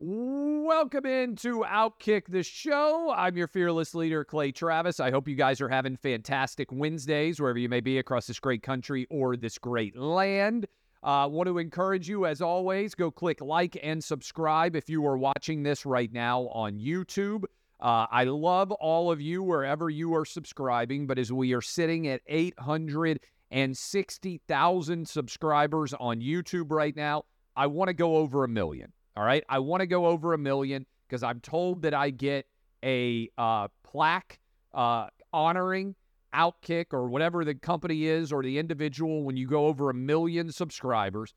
Welcome into Outkick the Show. I'm your fearless leader, Clay Travis. I hope you guys are having fantastic Wednesdays wherever you may be across this great country or this great land. I uh, want to encourage you, as always, go click like and subscribe if you are watching this right now on YouTube. Uh, I love all of you wherever you are subscribing, but as we are sitting at 860,000 subscribers on YouTube right now, I want to go over a million. All right. I want to go over a million because I'm told that I get a uh, plaque uh, honoring Outkick or whatever the company is or the individual when you go over a million subscribers.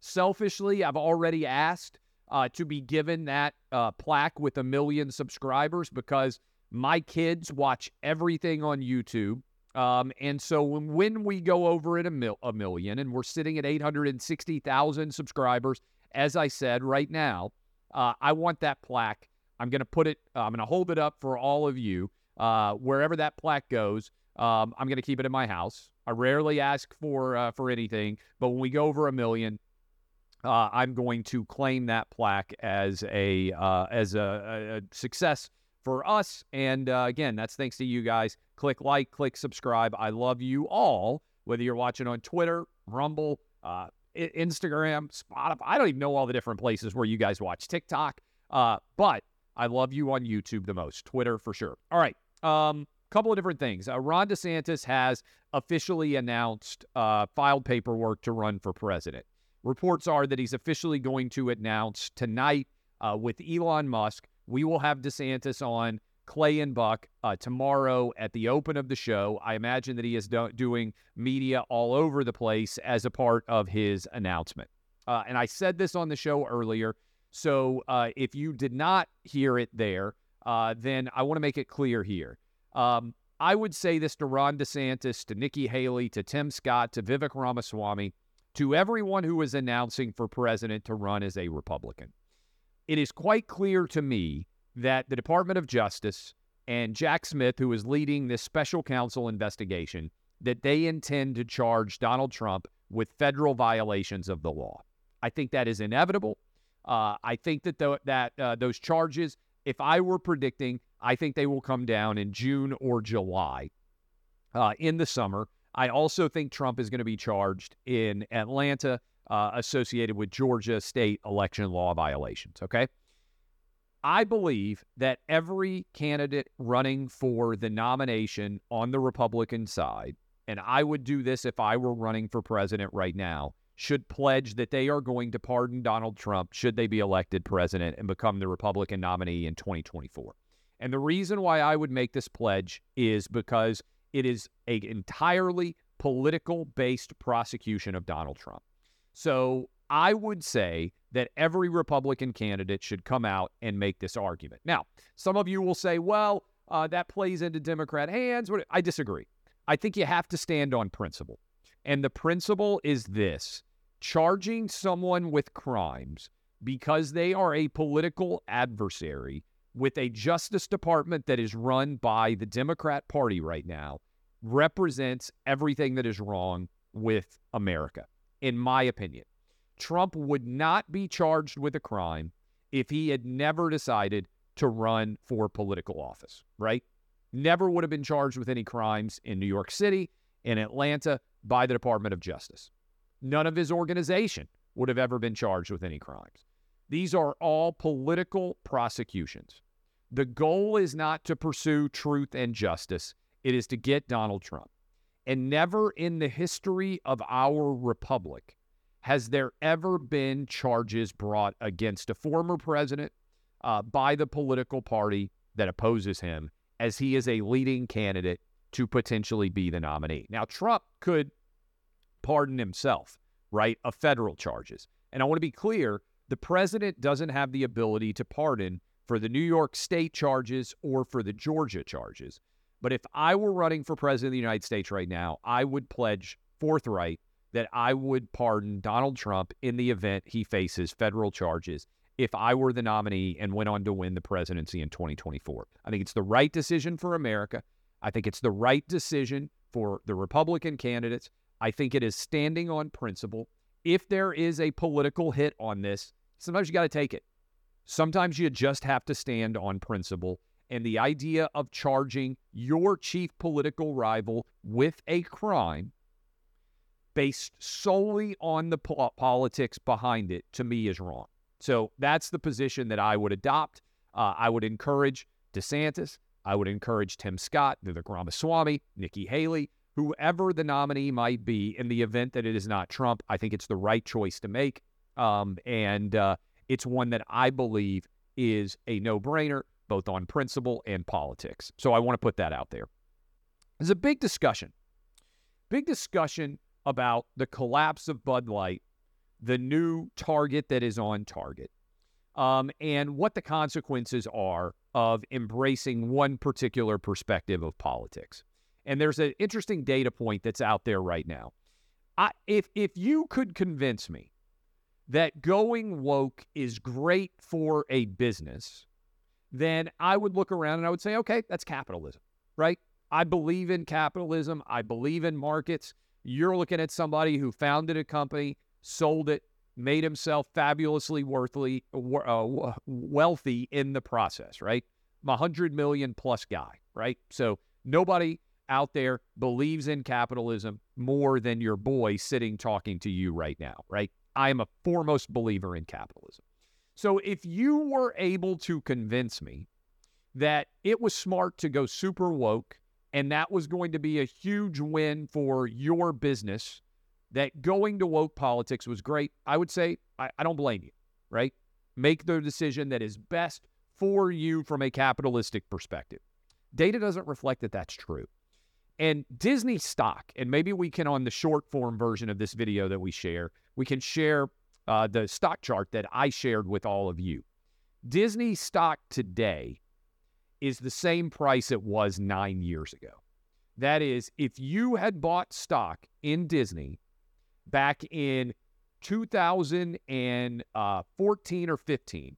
Selfishly, I've already asked uh, to be given that uh, plaque with a million subscribers because my kids watch everything on YouTube. Um, and so when, when we go over at a, mil- a million and we're sitting at 860,000 subscribers, as I said right now, uh, I want that plaque. I'm going to put it, uh, I'm going to hold it up for all of you. Uh, wherever that plaque goes, um, I'm going to keep it in my house. I rarely ask for uh, for anything, but when we go over a million, uh, I'm going to claim that plaque as a uh, as a, a, success for us. And again, that's thanks to you guys. Click like, click subscribe. I love you all, whether you're watching on Twitter, Rumble, Instagram, Spotify. I don't even know all the different places where you guys watch TikTok, uh, but I love you on YouTube the most. Twitter for sure. All right. Um, couple of different things. Uh, Ron DeSantis has officially announced, uh, filed paperwork to run for president. Reports are that he's officially going to announce tonight uh, with Elon Musk. We will have DeSantis on Clay and Buck uh, tomorrow at the open of the show. I imagine that he is do- doing media all over the place as a part of his announcement. Uh, and I said this on the show earlier. So uh, if you did not hear it there, uh, then I want to make it clear here. Um, I would say this to Ron DeSantis, to Nikki Haley, to Tim Scott, to Vivek Ramaswamy, to everyone who is announcing for president to run as a Republican. It is quite clear to me that the Department of Justice and Jack Smith, who is leading this special counsel investigation, that they intend to charge Donald Trump with federal violations of the law. I think that is inevitable. Uh, I think that the, that uh, those charges, if I were predicting, I think they will come down in June or July uh, in the summer. I also think Trump is going to be charged in Atlanta uh, associated with Georgia state election law violations. Okay. I believe that every candidate running for the nomination on the Republican side, and I would do this if I were running for president right now, should pledge that they are going to pardon Donald Trump should they be elected president and become the Republican nominee in 2024. And the reason why I would make this pledge is because it is an entirely political based prosecution of Donald Trump. So I would say that every Republican candidate should come out and make this argument. Now, some of you will say, well, uh, that plays into Democrat hands. I disagree. I think you have to stand on principle. And the principle is this charging someone with crimes because they are a political adversary with a Justice Department that is run by the Democrat Party right now represents everything that is wrong with America, in my opinion. Trump would not be charged with a crime if he had never decided to run for political office, right? Never would have been charged with any crimes in New York City, in Atlanta, by the Department of Justice. None of his organization would have ever been charged with any crimes. These are all political prosecutions. The goal is not to pursue truth and justice, it is to get Donald Trump. And never in the history of our republic has there ever been charges brought against a former president uh, by the political party that opposes him as he is a leading candidate to potentially be the nominee? Now, Trump could pardon himself, right, of federal charges. And I want to be clear the president doesn't have the ability to pardon for the New York State charges or for the Georgia charges. But if I were running for president of the United States right now, I would pledge forthright that I would pardon Donald Trump in the event he faces federal charges if I were the nominee and went on to win the presidency in 2024. I think it's the right decision for America. I think it's the right decision for the Republican candidates. I think it is standing on principle. If there is a political hit on this, sometimes you got to take it. Sometimes you just have to stand on principle. And the idea of charging your chief political rival with a crime based solely on the po- politics behind it, to me, is wrong. So that's the position that I would adopt. Uh, I would encourage DeSantis. I would encourage Tim Scott, Vivek Ramaswamy, Nikki Haley, whoever the nominee might be in the event that it is not Trump. I think it's the right choice to make. Um, and uh, it's one that I believe is a no brainer, both on principle and politics. So I want to put that out there. There's a big discussion, big discussion about the collapse of Bud Light, the new target that is on target, um, and what the consequences are of embracing one particular perspective of politics. And there's an interesting data point that's out there right now. I, if if you could convince me that going woke is great for a business, then I would look around and I would say, okay, that's capitalism, right? I believe in capitalism. I believe in markets. You're looking at somebody who founded a company, sold it, made himself fabulously worthly, uh, wealthy in the process, right? I'm a hundred million plus guy, right? So nobody out there believes in capitalism more than your boy sitting talking to you right now, right? I am a foremost believer in capitalism. So if you were able to convince me that it was smart to go super woke and that was going to be a huge win for your business, that going to woke politics was great, I would say, I, I don't blame you, right? Make the decision that is best for you from a capitalistic perspective. Data doesn't reflect that that's true. And Disney stock, and maybe we can, on the short form version of this video that we share, we can share uh, the stock chart that I shared with all of you. Disney stock today is the same price it was nine years ago. That is, if you had bought stock in Disney back in 2014 uh, or 15,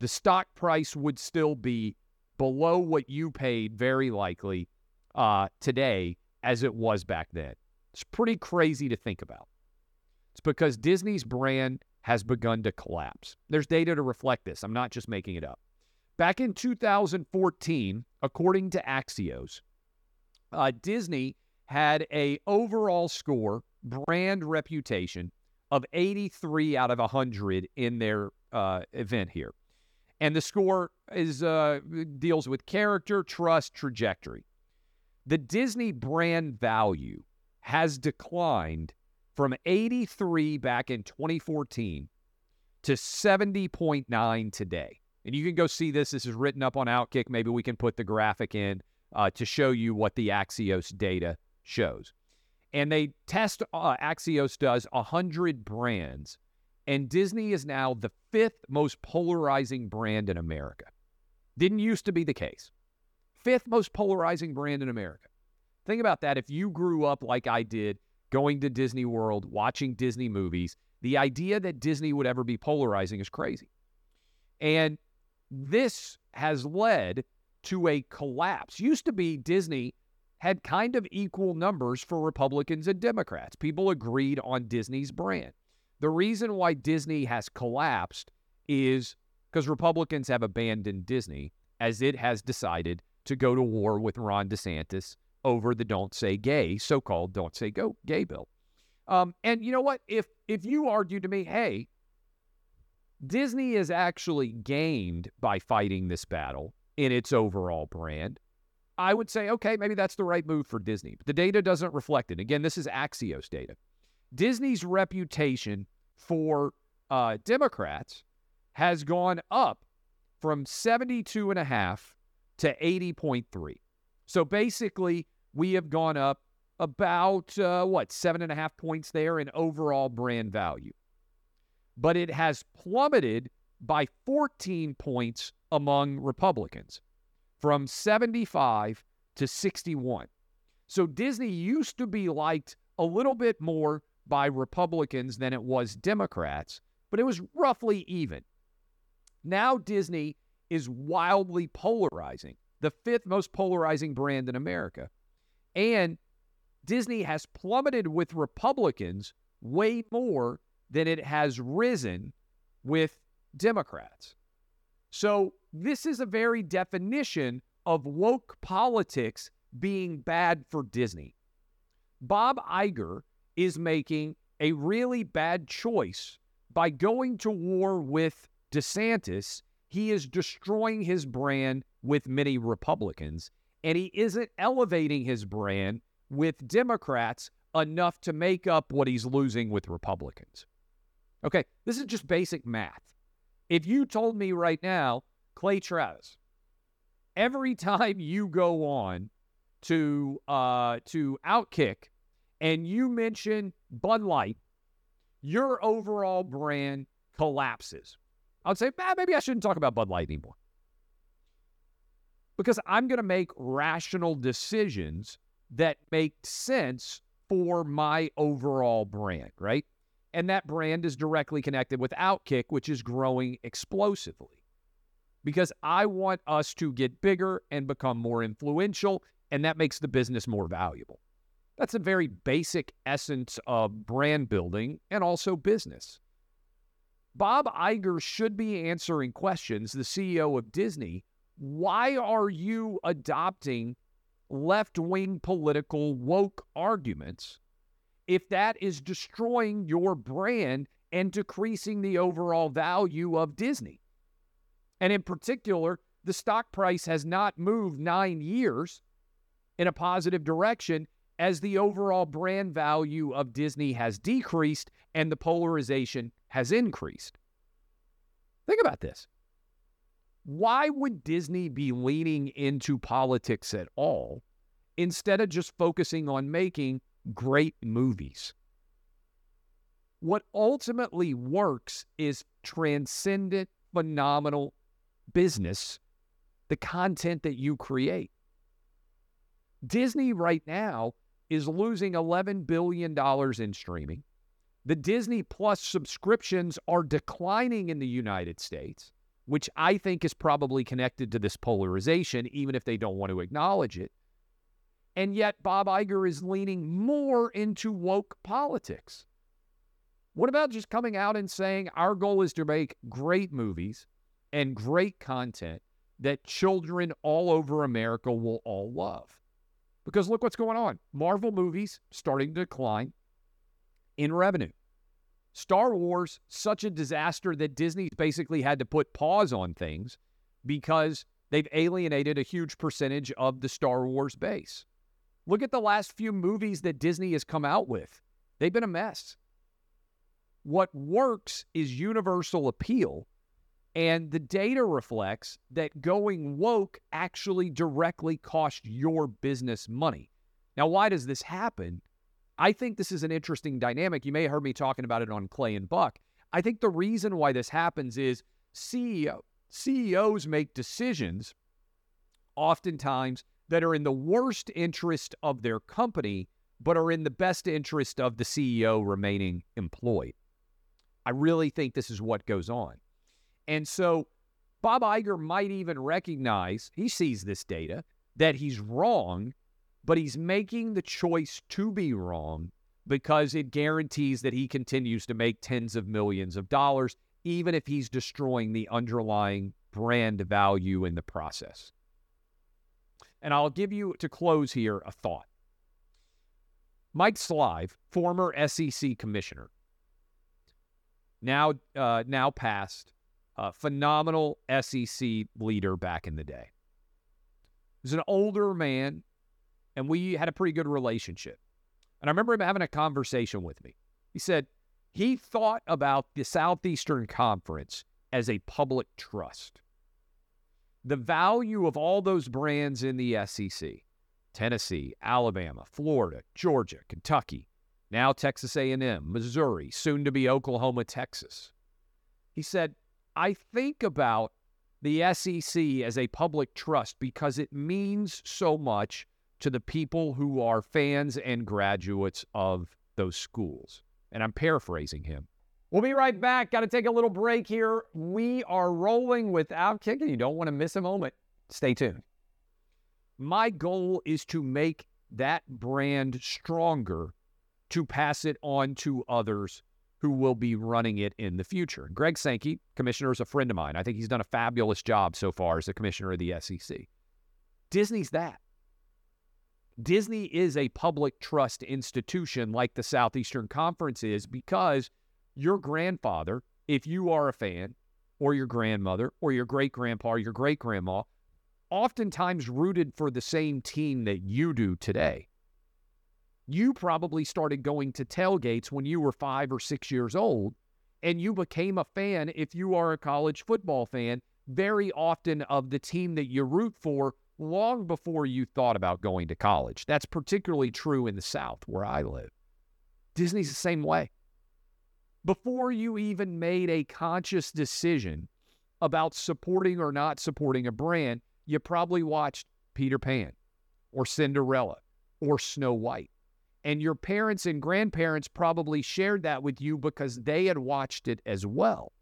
the stock price would still be below what you paid, very likely, uh, today as it was back then. It's pretty crazy to think about. It's because Disney's brand has begun to collapse. There's data to reflect this. I'm not just making it up. Back in 2014, according to Axios, uh, Disney had a overall score, brand reputation of 83 out of 100 in their uh, event here, and the score is uh, deals with character, trust, trajectory the Disney brand value has declined from 83 back in 2014 to 70.9 today. And you can go see this. This is written up on Outkick. Maybe we can put the graphic in uh, to show you what the Axios data shows. And they test, uh, Axios does 100 brands. And Disney is now the fifth most polarizing brand in America. Didn't used to be the case fifth most polarizing brand in America. Think about that. If you grew up like I did, going to Disney World, watching Disney movies, the idea that Disney would ever be polarizing is crazy. And this has led to a collapse. Used to be Disney had kind of equal numbers for Republicans and Democrats. People agreed on Disney's brand. The reason why Disney has collapsed is because Republicans have abandoned Disney as it has decided to go to war with Ron DeSantis over the "Don't Say Gay" so-called "Don't Say Go Gay" bill. Um, and you know what? If if you argue to me, hey, Disney is actually gained by fighting this battle in its overall brand, I would say, okay, maybe that's the right move for Disney. But the data doesn't reflect it. Again, this is Axios data. Disney's reputation for uh, Democrats has gone up from 72 and a half to 80.3. So basically, we have gone up about, uh, what, seven and a half points there in overall brand value. But it has plummeted by 14 points among Republicans from 75 to 61. So Disney used to be liked a little bit more by Republicans than it was Democrats, but it was roughly even. Now Disney is wildly polarizing, the fifth most polarizing brand in America. And Disney has plummeted with Republicans way more than it has risen with Democrats. So, this is a very definition of woke politics being bad for Disney. Bob Iger is making a really bad choice by going to war with DeSantis. He is destroying his brand with many Republicans, and he isn't elevating his brand with Democrats enough to make up what he's losing with Republicans. Okay, this is just basic math. If you told me right now, Clay Travis, every time you go on to uh, to Outkick and you mention Bud Light, your overall brand collapses. I would say, ah, maybe I shouldn't talk about Bud Light anymore. Because I'm going to make rational decisions that make sense for my overall brand, right? And that brand is directly connected with Outkick, which is growing explosively because I want us to get bigger and become more influential, and that makes the business more valuable. That's a very basic essence of brand building and also business. Bob Iger should be answering questions, the CEO of Disney. Why are you adopting left wing political woke arguments if that is destroying your brand and decreasing the overall value of Disney? And in particular, the stock price has not moved nine years in a positive direction as the overall brand value of Disney has decreased and the polarization has increased. Think about this. Why would Disney be leaning into politics at all instead of just focusing on making great movies? What ultimately works is transcendent, phenomenal business the content that you create. Disney right now is losing $11 billion in streaming. The Disney Plus subscriptions are declining in the United States, which I think is probably connected to this polarization, even if they don't want to acknowledge it. And yet, Bob Iger is leaning more into woke politics. What about just coming out and saying our goal is to make great movies and great content that children all over America will all love. Because look what's going on. Marvel movies starting to decline in revenue. Star Wars, such a disaster that Disney basically had to put pause on things because they've alienated a huge percentage of the Star Wars base. Look at the last few movies that Disney has come out with. They've been a mess. What works is universal appeal and the data reflects that going woke actually directly cost your business money. Now, why does this happen? I think this is an interesting dynamic. You may have heard me talking about it on Clay and Buck. I think the reason why this happens is CEO, CEOs make decisions oftentimes that are in the worst interest of their company, but are in the best interest of the CEO remaining employed. I really think this is what goes on. And so Bob Iger might even recognize, he sees this data, that he's wrong, but he's making the choice to be wrong because it guarantees that he continues to make tens of millions of dollars, even if he's destroying the underlying brand value in the process. And I'll give you, to close here, a thought. Mike Slive, former SEC commissioner, now uh, now passed phenomenal SEC leader back in the day. He was an older man, and we had a pretty good relationship. And I remember him having a conversation with me. He said he thought about the Southeastern Conference as a public trust. The value of all those brands in the SEC, Tennessee, Alabama, Florida, Georgia, Kentucky, now Texas A&M, Missouri, soon to be Oklahoma, Texas. He said I think about the SEC as a public trust because it means so much to the people who are fans and graduates of those schools. And I'm paraphrasing him. We'll be right back. Got to take a little break here. We are rolling without kicking. You don't want to miss a moment. Stay tuned. My goal is to make that brand stronger to pass it on to others who will be running it in the future. Greg Sankey, commissioner, is a friend of mine. I think he's done a fabulous job so far as the commissioner of the SEC. Disney's that. Disney is a public trust institution like the Southeastern Conference is because your grandfather, if you are a fan, or your grandmother, or your great grandpa, or your great grandma, oftentimes rooted for the same team that you do today. You probably started going to tailgates when you were five or six years old, and you became a fan if you are a college football fan very often of the team that you root for long before you thought about going to college. That's particularly true in the South where I live. Disney's the same way. Before you even made a conscious decision about supporting or not supporting a brand, you probably watched Peter Pan or Cinderella or Snow White. And your parents and grandparents probably shared that with you because they had watched it as well.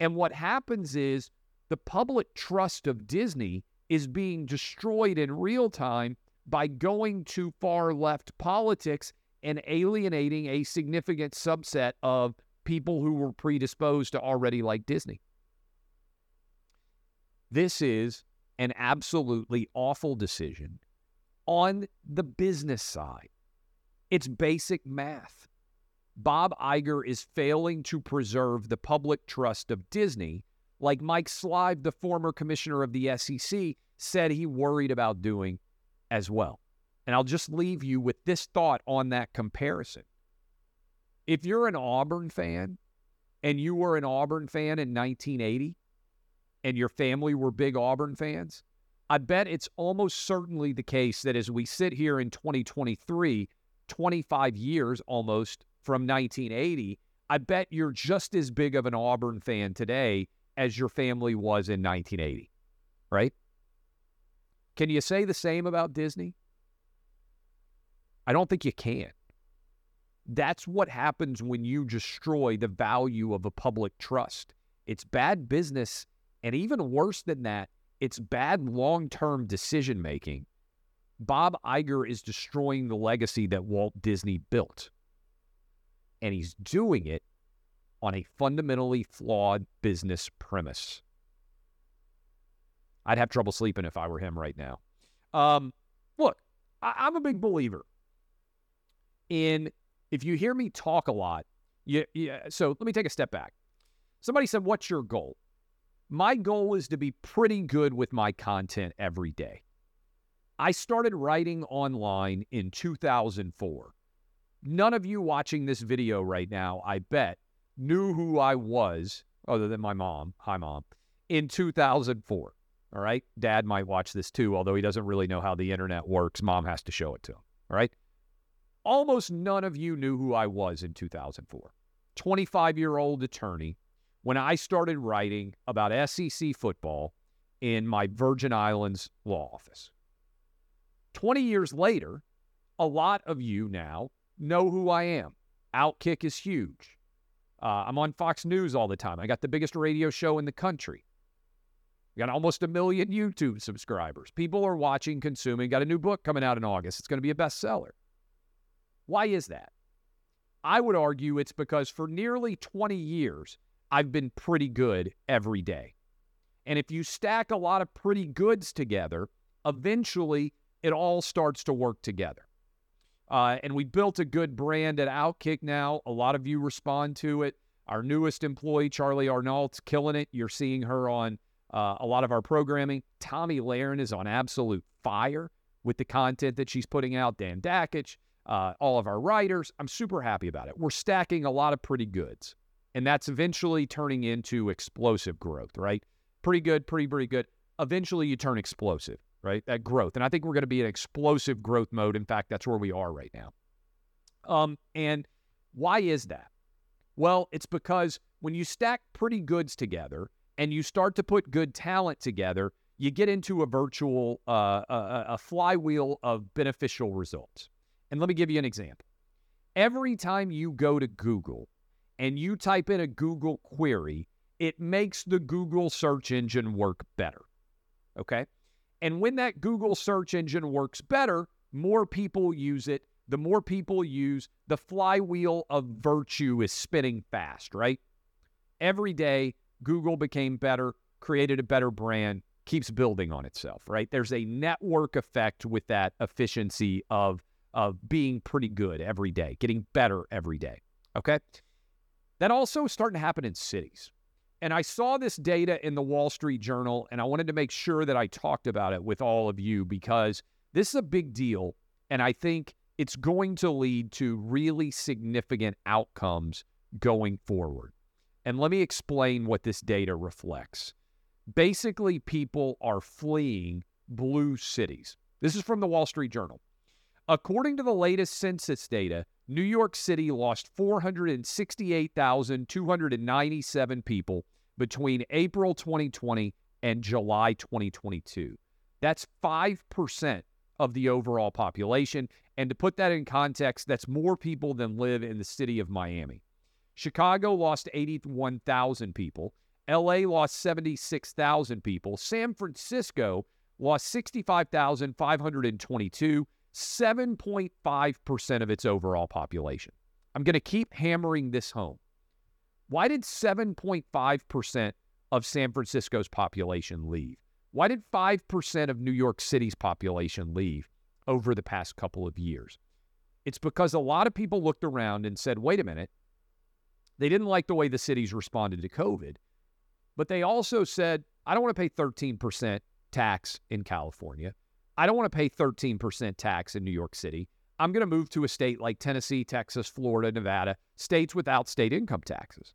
And what happens is the public trust of Disney is being destroyed in real time by going to far left politics and alienating a significant subset of people who were predisposed to already like Disney. This is an absolutely awful decision on the business side. It's basic math. Bob Iger is failing to preserve the public trust of Disney, like Mike Slive, the former commissioner of the SEC, said he worried about doing as well. And I'll just leave you with this thought on that comparison. If you're an Auburn fan and you were an Auburn fan in 1980 and your family were big Auburn fans, I bet it's almost certainly the case that as we sit here in 2023, 25 years almost from 1980, I bet you're just as big of an Auburn fan today as your family was in 1980, right? Can you say the same about Disney? I don't think you can. That's what happens when you destroy the value of a public trust. It's bad business. And even worse than that, it's bad long term decision making. Bob Iger is destroying the legacy that Walt Disney built. And he's doing it on a fundamentally flawed business premise. I'd have trouble sleeping if I were him right now. Um, look, I, am a big believer in if you hear me talk a lot, yeah, yeah. So let me take a step back. Somebody said, What's your goal? My goal is to be pretty good with my content every day. I started writing online in 2004. None of you watching this video right now, I bet, knew who I was, other than my mom. Hi, mom, in 2004. All right. Dad might watch this too, although he doesn't really know how the internet works. Mom has to show it to him. All right. Almost none of you knew who I was in 2004. 25 year old attorney when I started writing about SEC football in my Virgin Islands law office. 20 years later, a lot of you now know who I am. Outkick is huge. Uh, I'm on Fox News all the time. I got the biggest radio show in the country. We got almost a million YouTube subscribers. People are watching, consuming. Got a new book coming out in August. It's going to be a bestseller. Why is that? I would argue it's because for nearly 20 years, I've been pretty good every day. And if you stack a lot of pretty goods together, eventually it all starts to work together. Uh, and we built a good brand at Outkick now. A lot of you respond to it. Our newest employee, Charly Arnolt's killing it. You're seeing her on uh, a lot of our programming. Tomi Lahren is on absolute fire with the content that she's putting out. Dan Dakich, uh, all of our writers. I'm super happy about it. We're stacking a lot of pretty goods, and that's eventually turning into explosive growth, right? Pretty good, pretty, pretty good. Eventually, you turn explosive, right? That growth. And I think we're going to be in explosive growth mode. In fact, that's where we are right now. Um, and why is that? Well, it's because when you stack pretty goods together, and you start to put good talent together, you get into a virtual, uh, a, a flywheel of beneficial results. And let me give you an example. Every time you go to Google and you type in a Google query, it makes the Google search engine work better. Okay. And when that Google search engine works better, more people use it, the more people use, the flywheel of virtue is spinning fast, right? Every day, Google became better, created a better brand, keeps building on itself, right? There's a network effect with that efficiency of of being pretty good every day, getting better every day. Okay. That also is starting to happen in cities. And I saw this data in the Wall Street Journal, and I wanted to make sure that I talked about it with all of you because this is a big deal. And I think it's going to lead to really significant outcomes going forward. And let me explain what this data reflects. Basically, people are fleeing blue cities. This is from the Wall Street Journal. According to the latest census data, New York City lost 468,297 people between April 2020 and July 2022. That's 5% of the overall population. And to put that in context, that's more people than live in the city of Miami. Chicago lost 81,000 people. LA lost 76,000 people. San Francisco lost 65,522. 7.5% of its overall population. I'm going to keep hammering this home. Why did 7.5% of San Francisco's population leave? Why did 5% of New York City's population leave over the past couple of years? It's because a lot of people looked around and said, wait a minute, they didn't like the way the cities responded to COVID, but they also said, I don't want to pay 13% tax in California. I don't want to pay 13% tax in New York City. I'm going to move to a state like Tennessee, Texas, Florida, Nevada, states without state income taxes.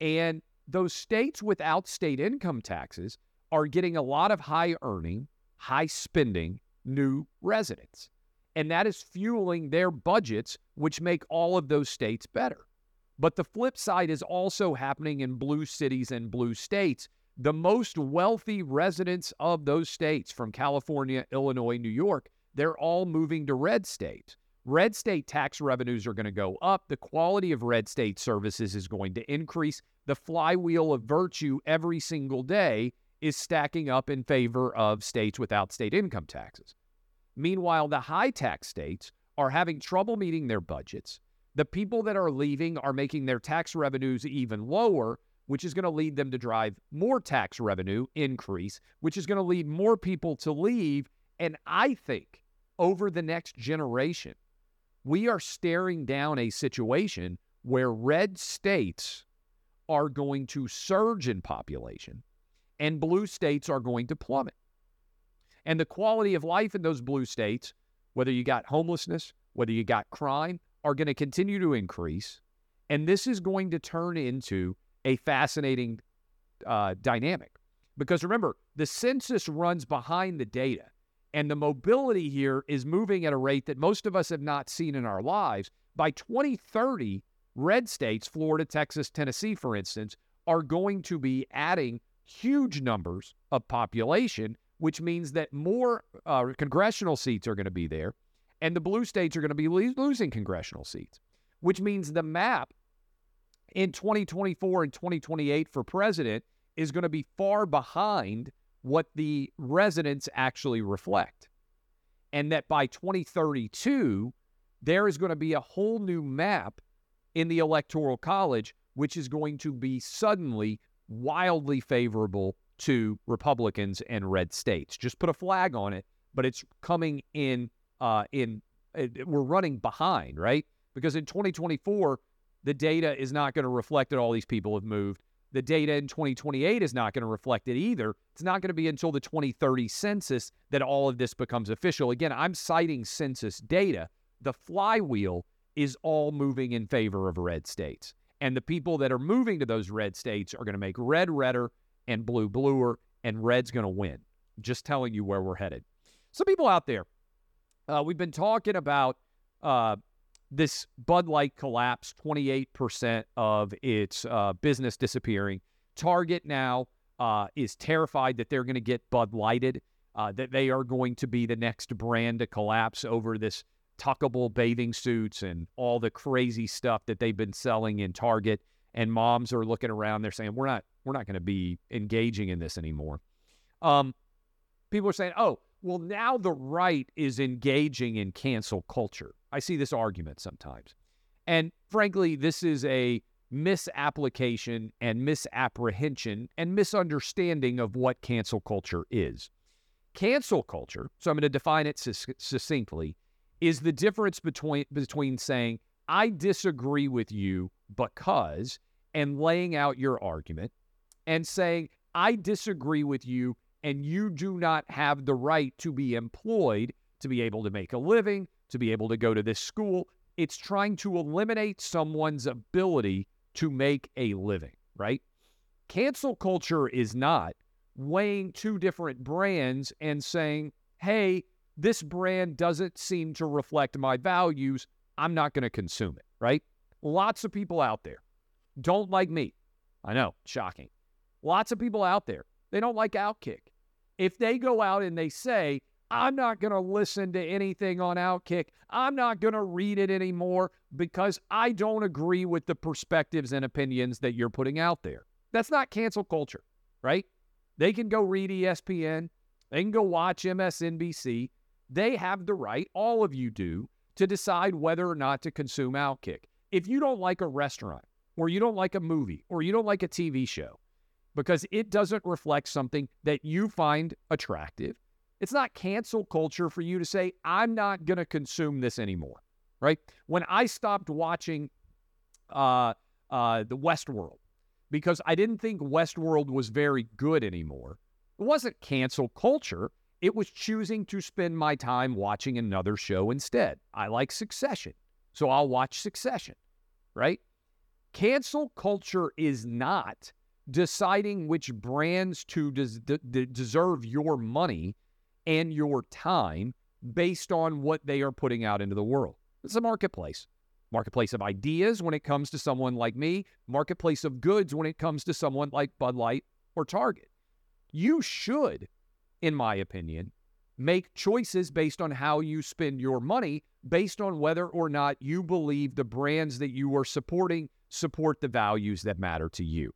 And those states without state income taxes are getting a lot of high earning, high spending new residents. And that is fueling their budgets, which make all of those states better. But the flip side is also happening in blue cities and blue states the most wealthy residents of those states from California, Illinois, New York, they're all moving to red states. Red state tax revenues are going to go up. The quality of red state services is going to increase. The flywheel of virtue every single day is stacking up in favor of states without state income taxes. Meanwhile, the high tax states are having trouble meeting their budgets. The people that are leaving are making their tax revenues even lower which is going to lead them to drive more tax revenue increase, which is going to lead more people to leave. And I think over the next generation, we are staring down a situation where red states are going to surge in population and blue states are going to plummet. And the quality of life in those blue states, whether you got homelessness, whether you got crime, are going to continue to increase. And this is going to turn into a fascinating uh, dynamic. Because remember, the census runs behind the data, and the mobility here is moving at a rate that most of us have not seen in our lives. By 2030, red states, Florida, Texas, Tennessee, for instance, are going to be adding huge numbers of population, which means that more uh, congressional seats are going to be there, and the blue states are going to be losing congressional seats, which means the map in 2024 and 2028 for president is going to be far behind what the residents actually reflect. And that by 2032, there is going to be a whole new map in the Electoral College, which is going to be suddenly wildly favorable to Republicans and red states. Just put a flag on it, but it's coming in. Uh, in it, we're running behind, right? Because in 2024, the data is not going to reflect that all these people have moved. The data in 2028 is not going to reflect it either. It's not going to be until the 2030 census that all of this becomes official. Again, I'm citing census data. The flywheel is all moving in favor of red states. And the people that are moving to those red states are going to make red redder and blue bluer, and red's going to win. Just telling you where we're headed. Some people out there, uh, we've been talking about uh, this Bud Light collapse, 28% of its uh, business disappearing. Target now uh, is terrified that they're going to get Bud Lighted, uh, that they are going to be the next brand to collapse over this tuckable bathing suits and all the crazy stuff that they've been selling in Target. And moms are looking around, they're saying, we're not, we're not going to be engaging in this anymore. Um, people are saying, oh, well, now the right is engaging in cancel culture. I see this argument sometimes. And frankly, this is a misapplication and misapprehension and misunderstanding of what cancel culture is. Cancel culture, so I'm going to define it succinctly, is the difference between between saying I disagree with you because and laying out your argument and saying I disagree with you and you do not have the right to be employed to be able to make a living, to be able to go to this school. It's trying to eliminate someone's ability to make a living, right? Cancel culture is not weighing two different brands and saying, hey, this brand doesn't seem to reflect my values. I'm not going to consume it, right? Lots of people out there don't like me. I know, shocking. Lots of people out there, they don't like Outkick. If they go out and they say, I'm not going to listen to anything on Outkick. I'm not going to read it anymore because I don't agree with the perspectives and opinions that you're putting out there. That's not cancel culture, right? They can go read ESPN, they can go watch MSNBC. They have the right, all of you do, to decide whether or not to consume Outkick. If you don't like a restaurant, or you don't like a movie, or you don't like a TV show, because it doesn't reflect something that you find attractive, it's not cancel culture for you to say, I'm not going to consume this anymore, right? When I stopped watching uh, uh, the Westworld because I didn't think Westworld was very good anymore, it wasn't cancel culture. It was choosing to spend my time watching another show instead. I like Succession, so I'll watch Succession, right? Cancel culture is not deciding which brands to des- de- deserve your money and your time based on what they are putting out into the world. It's a marketplace. Marketplace of ideas when it comes to someone like me, marketplace of goods when it comes to someone like Bud Light or Target. You should, in my opinion, make choices based on how you spend your money, based on whether or not you believe the brands that you are supporting support the values that matter to you.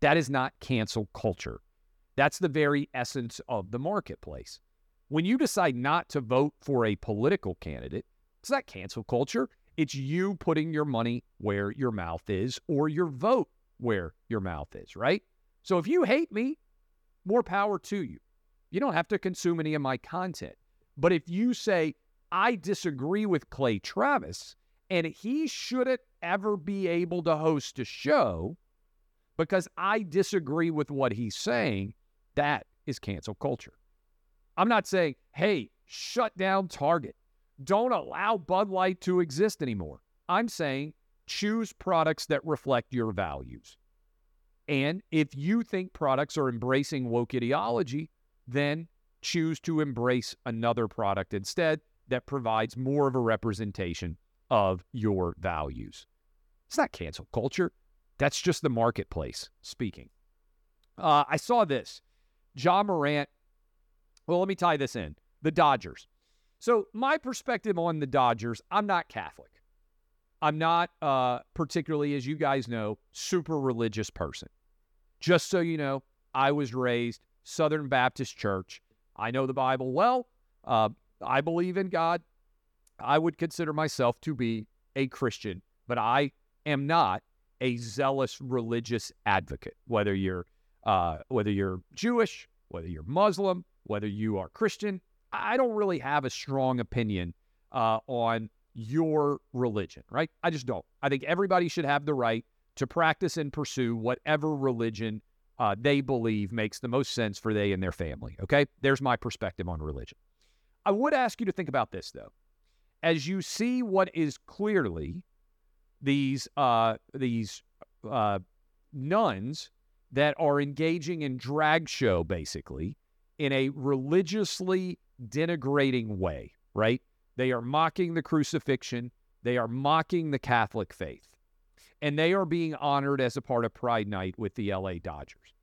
That is not cancel culture. That's the very essence of the marketplace. When you decide not to vote for a political candidate, it's not cancel culture. It's you putting your money where your mouth is or your vote where your mouth is, right? So if you hate me, more power to you. You don't have to consume any of my content. But if you say, I disagree with Clay Travis and he shouldn't ever be able to host a show because I disagree with what he's saying, that is cancel culture. I'm not saying, hey, shut down Target. Don't allow Bud Light to exist anymore. I'm saying choose products that reflect your values. And if you think products are embracing woke ideology, then choose to embrace another product instead that provides more of a representation of your values. It's not cancel culture. That's just the marketplace speaking. Uh, I saw this. Ja Morant. Well, let me tie this in. The Dodgers. So, my perspective on the Dodgers, I'm not Catholic. I'm not, uh, particularly, as you guys know, super religious person. Just so you know, I was raised Southern Baptist Church. I know the Bible well. Uh, I believe in God. I would consider myself to be a Christian, but I am not a zealous religious advocate. Whether you're uh, whether you're Jewish, whether you're Muslim, whether you are Christian, I don't really have a strong opinion uh, on your religion, right? I just don't. I think everybody should have the right to practice and pursue whatever religion uh, they believe makes the most sense for they and their family. Okay, there's my perspective on religion. I would ask you to think about this though, as you see what is clearly these uh, these uh, nuns that are engaging in drag show basically in a religiously denigrating way, right? They are mocking the crucifixion, they are mocking the Catholic faith, and they are being honored as a part of Pride Night with the LA Dodgers.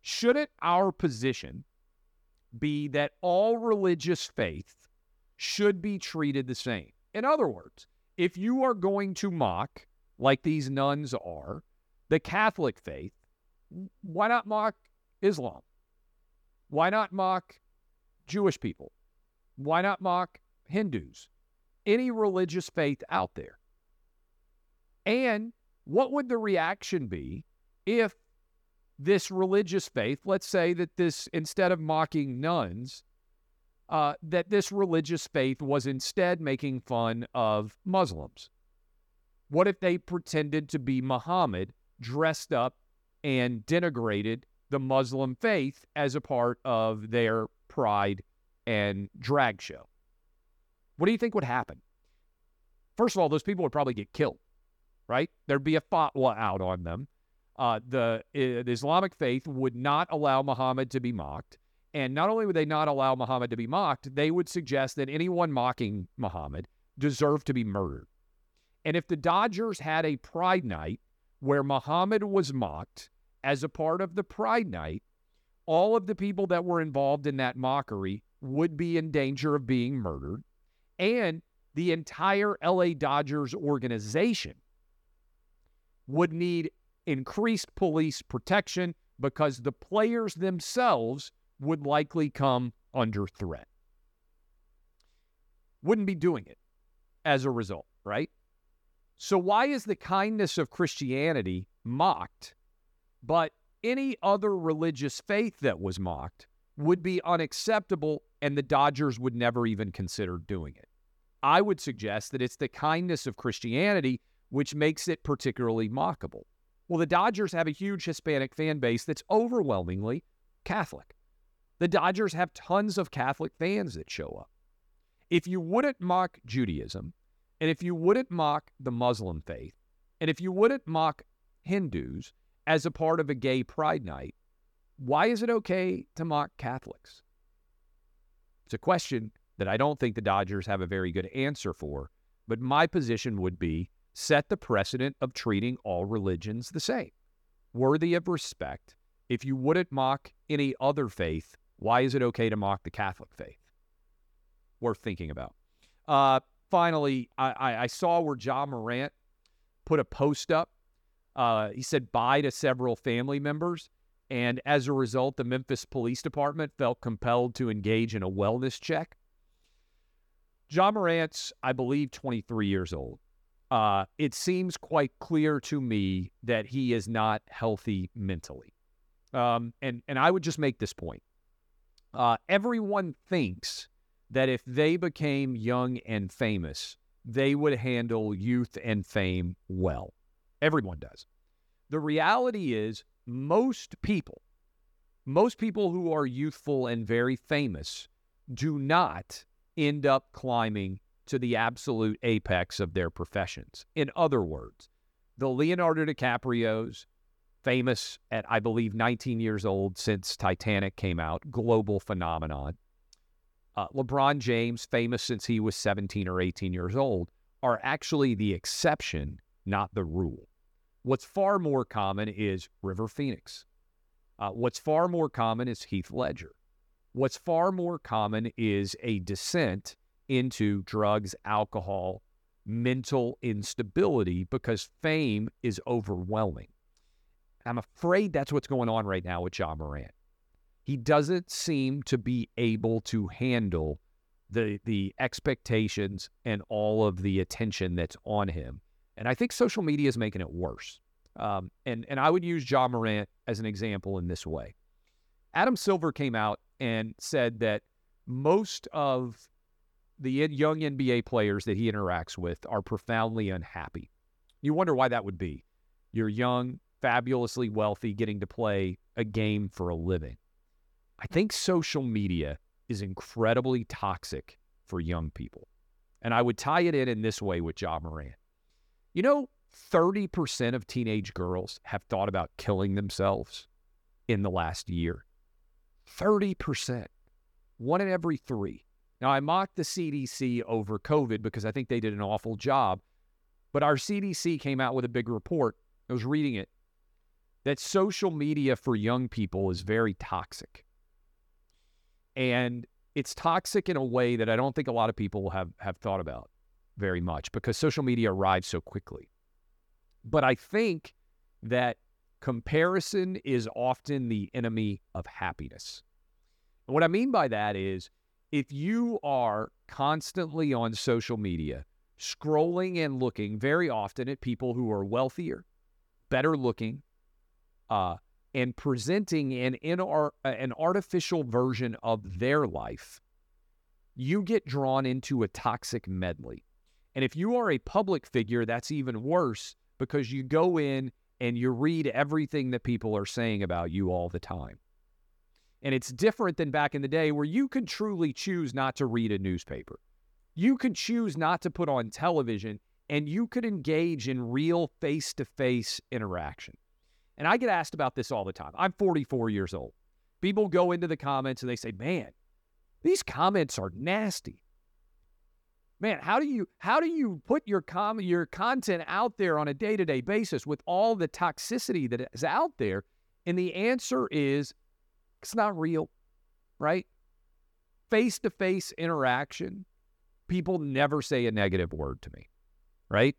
Shouldn't our position be that all religious faith should be treated the same? In other words, if you are going to mock, like these nuns are, the Catholic faith, why not mock Islam? Why not mock Jewish people? Why not mock Hindus? Any religious faith out there? And what would the reaction be if this religious faith, let's say that this, instead of mocking nuns, uh, that this religious faith was instead making fun of Muslims? What if they pretended to be Muhammad, dressed up and denigrated the Muslim faith as a part of their pride and drag show? What do you think would happen? First of all, those people would probably get killed, right? There'd be a fatwa out on them. Uh, the, uh, the Islamic faith would not allow Muhammad to be mocked. And not only would they not allow Muhammad to be mocked, they would suggest that anyone mocking Muhammad deserved to be murdered. And if the Dodgers had a pride night where Muhammad was mocked as a part of the pride night, all of the people that were involved in that mockery would be in danger of being murdered. And the entire LA Dodgers organization would need increased police protection because the players themselves would likely come under threat. Wouldn't be doing it as a result, right? So, why is the kindness of Christianity mocked, but any other religious faith that was mocked would be unacceptable and the Dodgers would never even consider doing it? I would suggest that it's the kindness of Christianity which makes it particularly mockable. Well, the Dodgers have a huge Hispanic fan base that's overwhelmingly Catholic. The Dodgers have tons of Catholic fans that show up. If you wouldn't mock Judaism, and if you wouldn't mock the Muslim faith, and if you wouldn't mock Hindus as a part of a gay pride night, why is it okay to mock Catholics? It's a question that I don't think the Dodgers have a very good answer for, but my position would be set the precedent of treating all religions the same, worthy of respect. If you wouldn't mock any other faith, why is it okay to mock the Catholic faith? Worth thinking about. Uh, finally, I, I, I, saw where Ja Morant put a post up. Uh, he said bye to several family members. And as a result, the Memphis Police Department felt compelled to engage in a wellness check. Ja Morant's, I believe, 23 years old. Uh, it seems quite clear to me that he is not healthy mentally. Um, and, and I would just make this point. Uh, everyone thinks that if they became young and famous, they would handle youth and fame well. Everyone does. The reality is, most people, most people who are youthful and very famous, do not end up climbing to the absolute apex of their professions. In other words, the Leonardo DiCaprio's, famous at, I believe, 19 years old since Titanic came out, global phenomenon. Uh, LeBron James, famous since he was 17 or 18 years old, are actually the exception, not the rule. What's far more common is River Phoenix. Uh, what's far more common is Heath Ledger. What's far more common is a descent into drugs, alcohol, mental instability because fame is overwhelming. I'm afraid that's what's going on right now with Ja Morant. He doesn't seem to be able to handle the the expectations and all of the attention that's on him. And I think social media is making it worse. Um, and and I would use Ja Morant as an example in this way. Adam Silver came out and said that most of the young NBA players that he interacts with are profoundly unhappy. You wonder why that would be. You're young, fabulously wealthy, getting to play a game for a living. I think social media is incredibly toxic for young people. And I would tie it in in this way with Ja Morant. You know, 30% of teenage girls have thought about killing themselves in the last year. 30%. One in every three. Now, I mocked the CDC over COVID because I think they did an awful job. But our CDC came out with a big report. I was reading it that social media for young people is very toxic. And it's toxic in a way that I don't think a lot of people have, have thought about very much because social media arrives so quickly. But I think that comparison is often the enemy of happiness. And what I mean by that is if you are constantly on social media, scrolling and looking very often at people who are wealthier, better looking, uh, and presenting an, ar- an artificial version of their life, you get drawn into a toxic medley. And if you are a public figure, that's even worse because you go in and you read everything that people are saying about you all the time. And it's different than back in the day where you could truly choose not to read a newspaper. You could choose not to put on television and you could engage in real face to face interaction. And I get asked about this all the time. I'm 44 years old. People go into the comments and they say, man, these comments are nasty. Man, how do you how do you put your com- your content out there on a day-to-day basis with all the toxicity that is out there? And the answer is it's not real, right? Face-to-face interaction, people never say a negative word to me, right?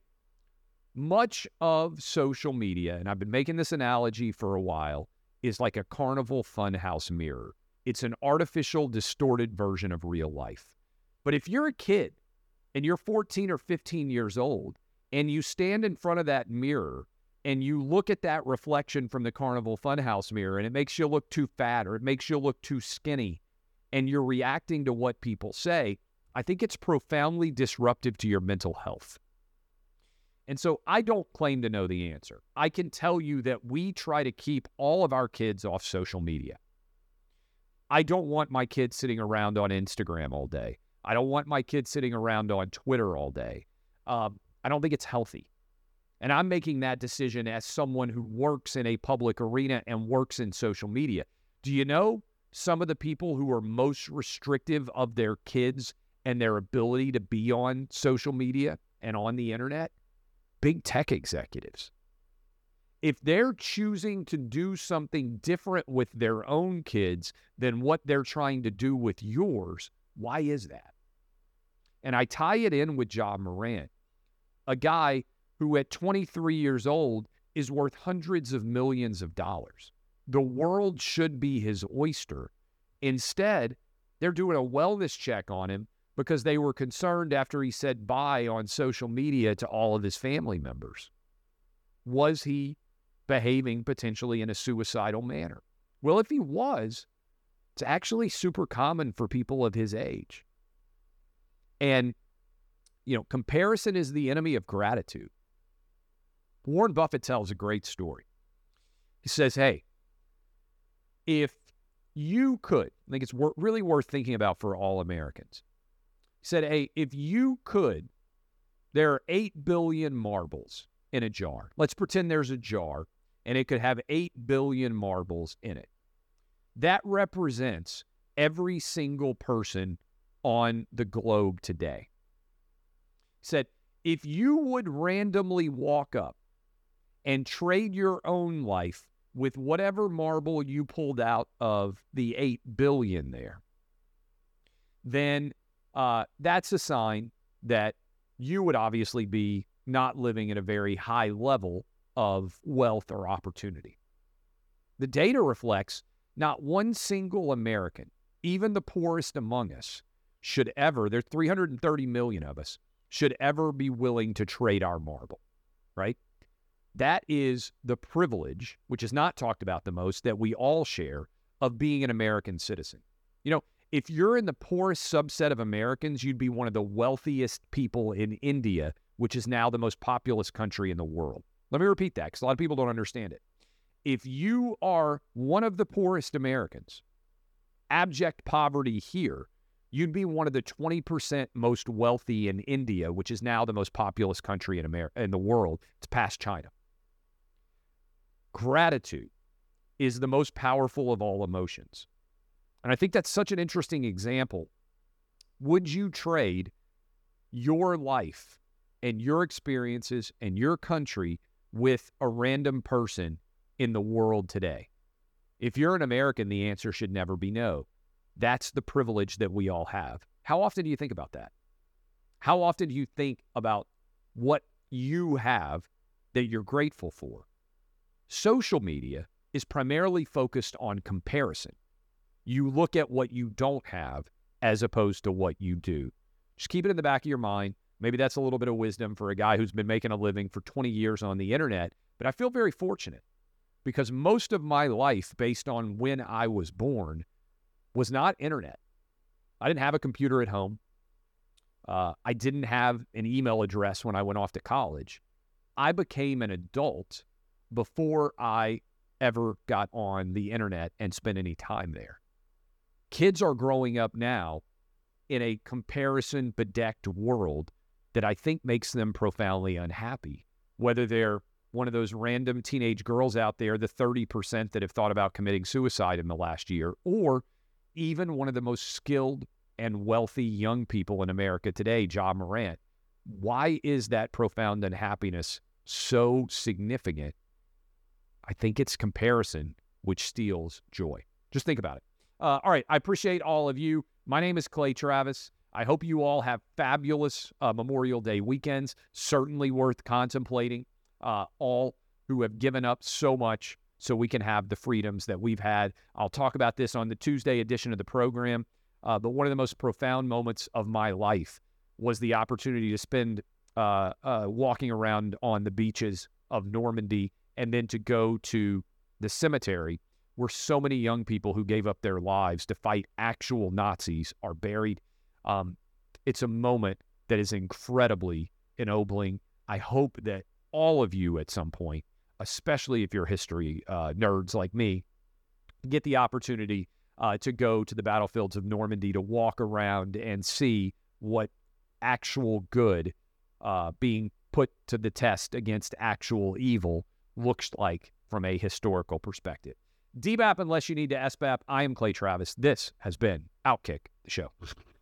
Much of social media, and I've been making this analogy for a while, is like a carnival funhouse mirror. It's an artificial, distorted version of real life. But if you're a kid and you're 14 or 15 years old and you stand in front of that mirror and you look at that reflection from the Carnival Funhouse mirror and it makes you look too fat or it makes you look too skinny and you're reacting to what people say, I think it's profoundly disruptive to your mental health. And so I don't claim to know the answer. I can tell you that we try to keep all of our kids off social media. I don't want my kids sitting around on Instagram all day. I don't want my kids sitting around on Twitter all day. Um, I don't think it's healthy. And I'm making that decision as someone who works in a public arena and works in social media. Do you know some of the people who are most restrictive of their kids and their ability to be on social media and on the internet? Big tech executives. If they're choosing to do something different with their own kids than what they're trying to do with yours, why is that? And I tie it in with Ja Morant, a guy who at 23 years old is worth hundreds of millions of dollars. The world should be his oyster. Instead, they're doing a wellness check on him because they were concerned after he said bye on social media to all of his family members. Was he behaving potentially in a suicidal manner? Well, if he was, it's actually super common for people of his age. And, you know, comparison is the enemy of gratitude. Warren Buffett tells a great story. He says, hey, if you could, I think it's wor- really worth thinking about for all Americans. He said, hey, if you could, there are 8 billion marbles in a jar. Let's pretend there's a jar and it could have 8 billion marbles in it. That represents every single person on the globe today. He said, if you would randomly walk up and trade your own life with whatever marble you pulled out of the 8 billion there, then uh, that's a sign that you would obviously be not living at a very high level of wealth or opportunity. The data reflects not one single American, even the poorest among us, should ever, there's 330 million of us, should ever be willing to trade our marble, right? That is the privilege, which is not talked about the most, that we all share of being an American citizen. You know, if you're in the poorest subset of Americans, you'd be one of the wealthiest people in India, which is now the most populous country in the world. Let me repeat that because a lot of people don't understand it. If you are one of the poorest Americans, abject poverty here, you'd be one of the 20% most wealthy in India, which is now the most populous country in America in the world. It's past China. Gratitude is the most powerful of all emotions. And I think that's such an interesting example. Would you trade your life and your experiences and your country with a random person in the world today? If you're an American, the answer should never be no. That's the privilege that we all have. How often do you think about that? How often do you think about what you have that you're grateful for? Social media is primarily focused on comparison. You look at what you don't have as opposed to what you do. Just keep it in the back of your mind. Maybe that's a little bit of wisdom for a guy who's been making a living for 20 years on the internet. But I feel very fortunate because most of my life, based on when I was born, was not internet. I didn't have a computer at home. Uh, I didn't have an email address when I went off to college. I became an adult before I ever got on the internet and spent any time there. Kids are growing up now in a comparison bedecked world that I think makes them profoundly unhappy. Whether they're one of those random teenage girls out there, the 30% that have thought about committing suicide in the last year, or even one of the most skilled and wealthy young people in America today, Ja Morant. Why is that profound unhappiness so significant? I think it's comparison which steals joy. Just think about it. Uh, all right. I appreciate all of you. My name is Clay Travis. I hope you all have fabulous uh, Memorial Day weekends. Certainly worth contemplating. Uh, all who have given up so much so we can have the freedoms that we've had. I'll talk about this on the Tuesday edition of the program. Uh, but one of the most profound moments of my life was the opportunity to spend uh, uh, walking around on the beaches of Normandy and then to go to the cemetery where so many young people who gave up their lives to fight actual Nazis are buried. Um, it's a moment that is incredibly ennobling. I hope that all of you at some point, especially if you're history uh, nerds like me, get the opportunity uh, to go to the battlefields of Normandy to walk around and see what actual good uh, being put to the test against actual evil looks like from a historical perspective. DBAP, unless you need to SBAP, I am Clay Travis. This has been Outkick the Show.